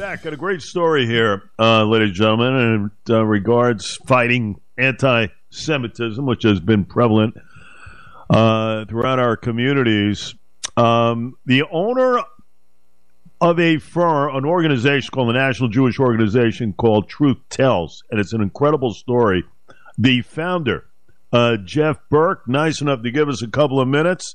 back. Got a great story here, uh, ladies and gentlemen, in uh, regards fighting anti-Semitism, which has been prevalent uh, throughout our communities. Um, the owner of a firm, an organization called the National Jewish Organization called Truth Tells, and it's an incredible story. The founder, uh, Jeff Berk, nice enough to give us a couple of minutes.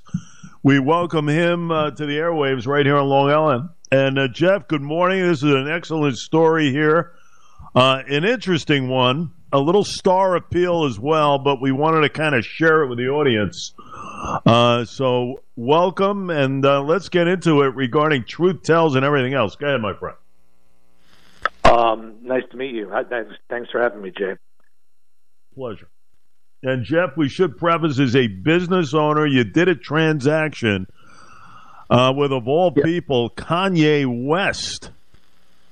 We welcome him uh, to the airwaves right here on Long Island. And uh, Jeff, good morning. This is an excellent story here, uh, an interesting one, a little star appeal as well, but we wanted to kind of share it with the audience. Uh, so, welcome, and uh, let's get into it regarding truth tells and everything else. Go ahead, my friend. Um, nice to meet you. Thanks, thanks for having me, Jay. Pleasure. And Jeff, we should preface as a business owner, you did a transaction uh, with, of all yep. people, Kanye West.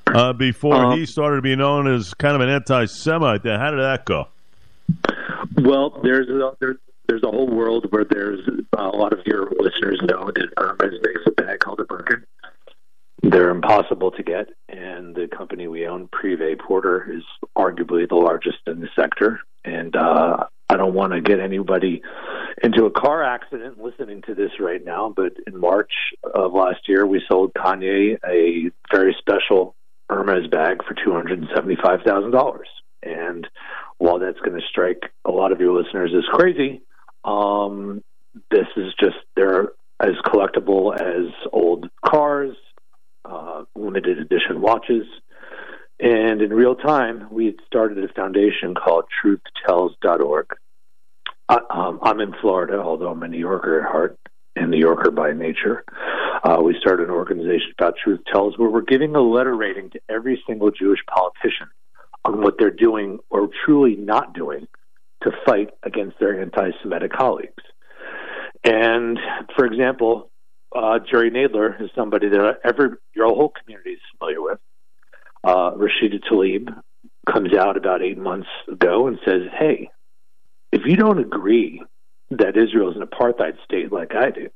Uh, before uh, he started to be known as kind of an anti-Semite, how did that go? Well, there's a, there's there's a whole world where there's a lot of your listeners know that Hermes makes a bag called a Birkin. They're impossible to get, and the company we own, Privé Porter, is arguably the largest in the sector. And uh, I don't want to get anybody into a car accident listening to this right now, but in March of last year, we sold Kanye a very special Hermes bag for two hundred and while that's going to strike a lot of your listeners as crazy, um, this is just they're as collectible as old cars, uh, limited edition watches. And in real time, we started a foundation called truthtells.org. I, um, I'm in Florida, although I'm a New Yorker at heart and New Yorker by nature. Uh, we started an organization about Truth Tells where we're giving a letter rating to every single Jewish politician on what they're doing or truly not doing to fight against their anti Semitic colleagues. And for example, uh, Jerry Nadler is somebody that every your whole community is familiar with. Uh, Rashida Tlaib comes out about eight months ago and says, "Hey, if you don't agree that Israel is an apartheid state like I do,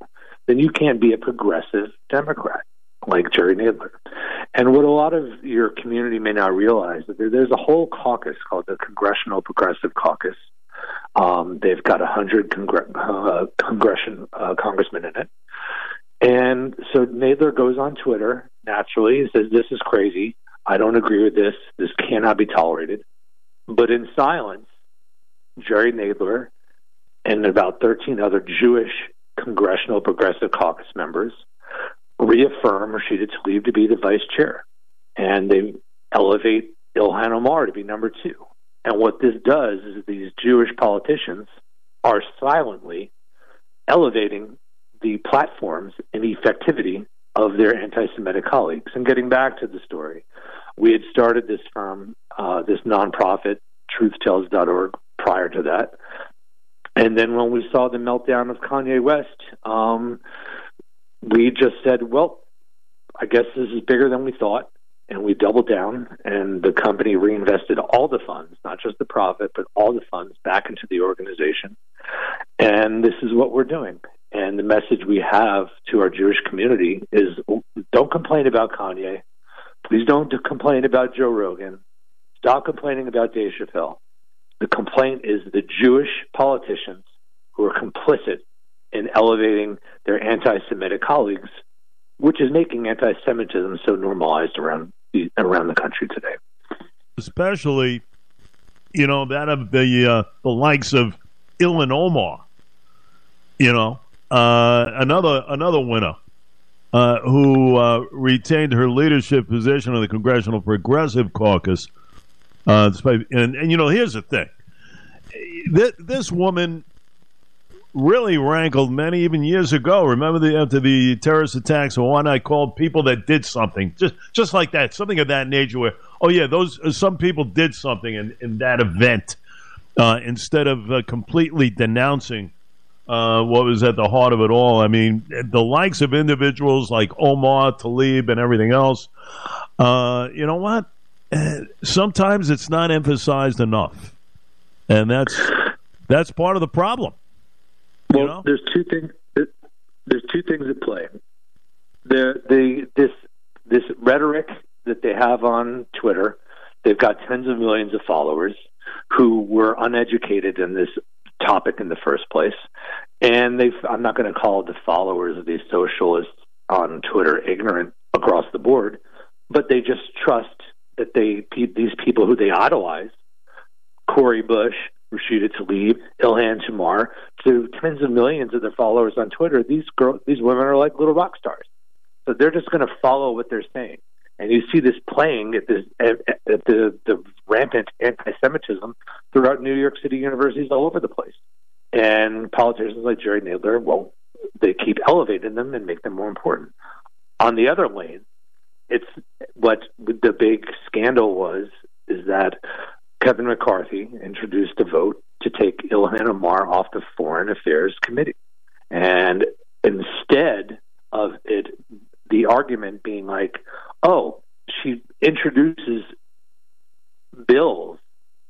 then you can't be a progressive Democrat like Jerry Nadler." And what a lot of your community may not realize is that there's a whole caucus called the Congressional Progressive Caucus um, they've got a hundred congr- uh, congression uh, congressmen in it, and so Nadler goes on Twitter naturally and says, "This is crazy. I don't agree with this. This cannot be tolerated." But in silence, Jerry Nadler and about 13 other Jewish Congressional Progressive Caucus members reaffirm Rashida Tlaib to be the vice chair, and they elevate Ilhan Omar to be number two. And what this does is these Jewish politicians are silently elevating the platforms and the effectivity of their anti-Semitic colleagues. And getting back to the story, we had started this firm, uh, this nonprofit, TruthTells.org, prior to that. And then when we saw the meltdown of Kanye West, um, we just said, well, I guess this is bigger than we thought. And we doubled down and the company reinvested all the funds not just the profit but all the funds back into the organization. And this is what we're doing. And the message we have to our jewish community is don't complain about kanye. Please don't complain about joe rogan. Stop complaining about dave chappelle the complaint is the jewish politicians who are complicit in elevating their anti-semitic colleagues which is making anti-Semitism so normalized around around the country today. Especially, you know, that of the uh, the likes of Ilhan Omar. You know, uh, another another winner uh, who uh, retained her leadership position in the Congressional Progressive Caucus. Uh, and, and you know, here's the thing: this, this woman really rankled many even years ago. Remember the after the terrorist attacks on one I called people that did something just just like that, something of that nature. Where oh yeah, those uh, some people did something in in that event uh, instead of uh, completely denouncing. Uh, what was at the heart of it all? I mean, the likes of individuals like Omar, Tlaib, and everything else. Uh, you know what? Sometimes it's not emphasized enough, and that's that's part of the problem. Well, you know? there's two things. There's two things at play. The the this this rhetoric that they have on Twitter. They've got tens of millions of followers who were uneducated in this topic in the first place. And they've, I'm not going to call the followers of these socialists on Twitter ignorant across the board, but they just trust that they, these people who they idolize, Cori Bush, Rashida Tlaib, Ilhan Tamar, to tens of millions of their followers on Twitter, these girls, these women are like little rock stars. So they're just going to follow what they're saying. And you see this playing at, this, at, at the, the rampant anti-Semitism throughout New York City universities all over the place. And politicians like Jerry Nadler, well, they keep elevating them and make them more important. On the other lane, it's what the big scandal was is that Kevin McCarthy introduced a vote to take Ilhan Omar off the Foreign Affairs Committee. And instead of it, the argument being like, oh, she introduces bills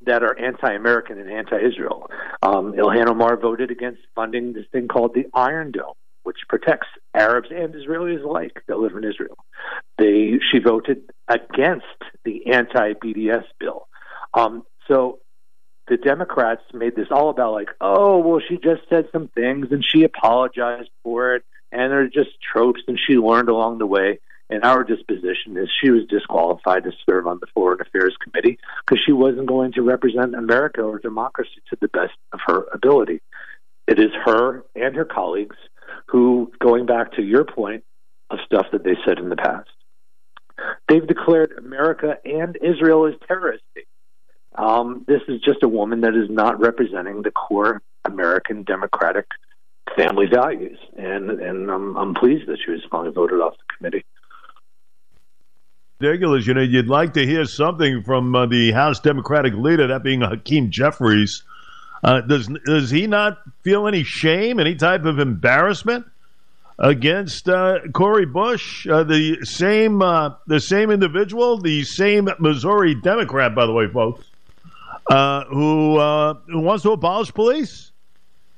that are anti-American and anti-Israel. Um, Ilhan Omar voted against funding this thing called the Iron Dome, which protects Arabs and Israelis alike that live in Israel. They she voted against the anti-BDS bill. Um, so the Democrats made this all about like, oh, well, she just said some things and she apologized for it, and they're just tropes, and she learned along the way. And our disposition is she was disqualified to serve on the Foreign Affairs Committee because she wasn't going to represent America or democracy to the best of her ability. It is her and her colleagues who, going back to your point of stuff that they said in the past, they've declared America and Israel as terrorist states. Um, this is just a woman that is not representing the core American democratic family values, and and I'm, I'm pleased that she was finally voted off the committee. Ridiculous, you know. You'd like to hear something from uh, the House Democratic leader, that being Hakeem Jeffries. Uh, does does he not feel any shame, any type of embarrassment against uh, Cori Bush, uh, the same uh, the same individual, the same Missouri Democrat, by the way, folks, uh, who uh, who wants to abolish police.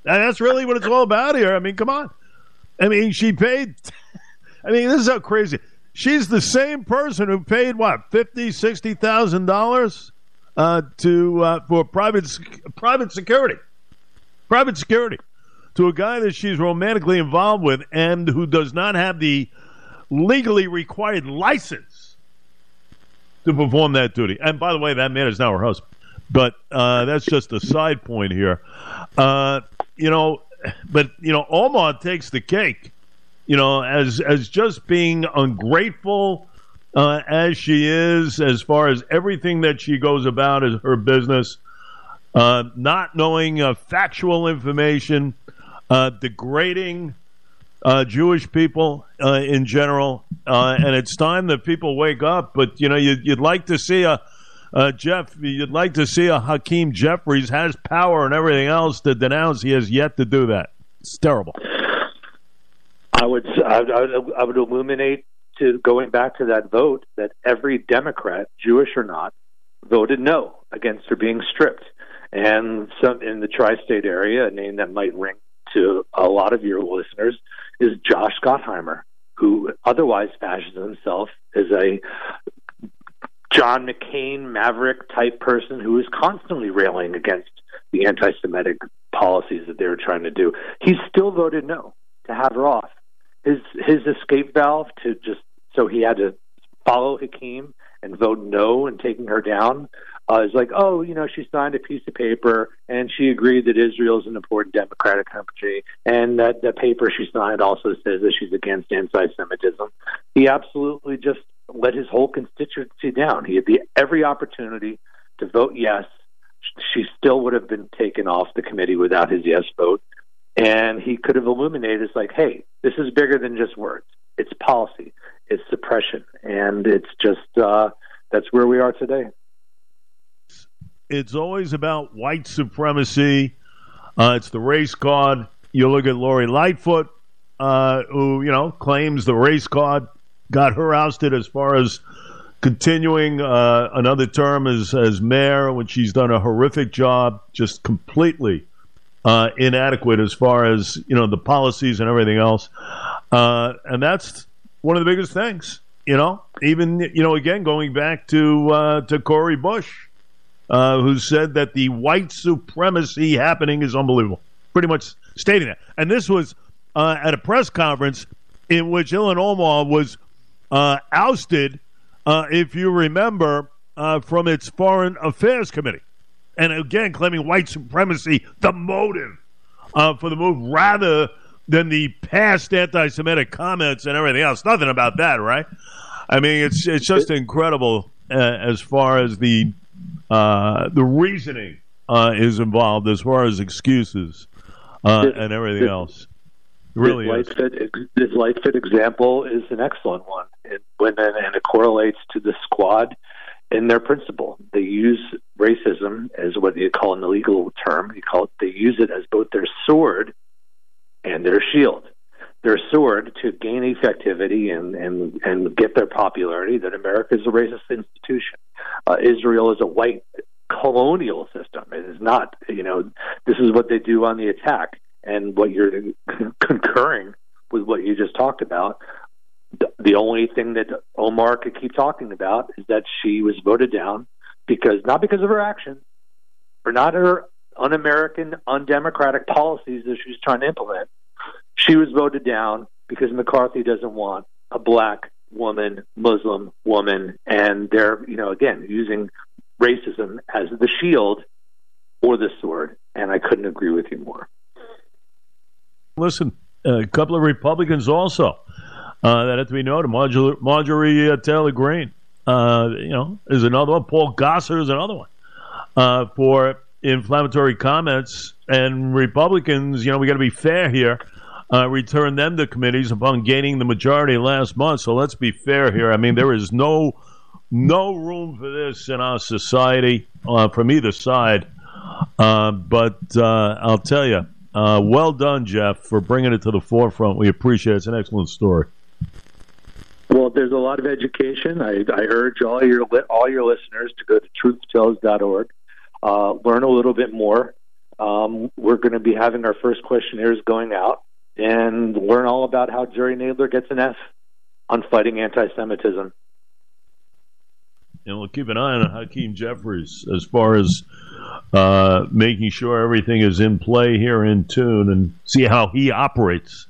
And that's really what it's all about here. I mean, come on. I mean, she paid. I mean, this is how crazy. She's the same person who paid what fifty, sixty thousand dollars uh, to for private private security, private security to a guy that she's romantically involved with and who does not have the legally required license to perform that duty. And by the way, that man is now her husband. But uh, that's just a side point here. Uh, you know, but you know, Omar takes the cake. You know, as as just being ungrateful uh, as she is, as far as everything that she goes about as her business, uh, not knowing uh, factual information, uh, degrading Jewish people in general, and it's time that people wake up. But you know, you'd, you'd like to see a uh, Jeff, you'd like to see a Hakeem Jeffries has power and everything else to denounce. He has yet to do that. It's terrible. I would, I would, I would illuminate to going back to that vote that every Democrat, Jewish or not, voted no against her being stripped. And some in the tri-state area, a name that might ring to a lot of your listeners is Josh Gottheimer, who otherwise fashions himself as a John McCain maverick type person who is constantly railing against the anti Semitic policies that they were trying to do. He still voted no to have her off. His his escape valve to just so he had to follow Hakeem and vote no and taking her down uh, is like, oh, you know, she signed a piece of paper and she agreed that Israel is an important democratic country, and that the paper she signed also says that she's against anti-Semitism. He absolutely just let his whole constituency down. He had the, every opportunity to vote yes. She still would have been taken off the committee without his yes vote. And he could have illuminated it's like, hey, this is bigger than just words. It's policy, it's suppression. And it's just, uh, that's where we are today. It's always about white supremacy. Uh, it's the race card. You look at Lori Lightfoot, uh, who, you know, claims the race card got her ousted as far as continuing uh, another term as, as mayor when she's done a horrific job, just completely uh, inadequate as far as you know the policies and everything else. Uh, and that's one of the biggest things. You know, even you know, again going back to uh, to Cori Bush, uh, who said that the white supremacy happening is unbelievable. Pretty much stating that, and this was uh, at a press conference in which Ilhan Omar was uh, ousted, uh, if you remember, uh, from its Foreign Affairs Committee, and again claiming white supremacy the motive for the move, rather than the past anti-Semitic comments and everything else. Nothing about that, right? I mean, it's it's just incredible uh, as far as the uh, the reasoning uh, is involved, as far as excuses uh, this, and everything this, else. It really this light, fit, this Lightfoot example is an excellent one, and when and it correlates to the squad and their principle. They use racism as what you call an illegal term. You call it. They use it as both their sword and their shield, their sword to gain effectivity and, and, and get their popularity that America is a racist institution. Uh, Israel is a white colonial system. It is not, you know, this is what they do on the attack. And what you're concurring with what you just talked about, the only thing that Omar could keep talking about is that she was voted down because not because of her actions, or not her un-American, undemocratic policies that she's trying to implement. She was voted down because McCarthy doesn't want a black woman, Muslim woman, and they're you know again using racism as the shield or the sword. And I couldn't agree with you more. Listen, a couple of Republicans also uh, that have to be noted. Marjorie, uh, Taylor Greene, uh, you know, is another one. Paul Gosar is another one uh, for inflammatory comments, and Republicans, you know, we got to be fair here. Uh, return them to committees upon gaining the majority last month. So let's be fair here. I mean, there is no no room for this in our society uh, from either side. Uh, but uh, I'll tell you, uh, well done, Jeff, for bringing it to the forefront. We appreciate it. It's an excellent story. Well, there's a lot of education. I, I urge all your all your listeners to go to truthtells.org uh, learn a little bit more. Um, we're going to be having our first questionnaires going out and learn all about how Jerry Nadler gets an F on fighting anti-Semitism. And we'll keep an eye on Hakeem Jeffries as far as uh, making sure everything is in play here in tune and see how he operates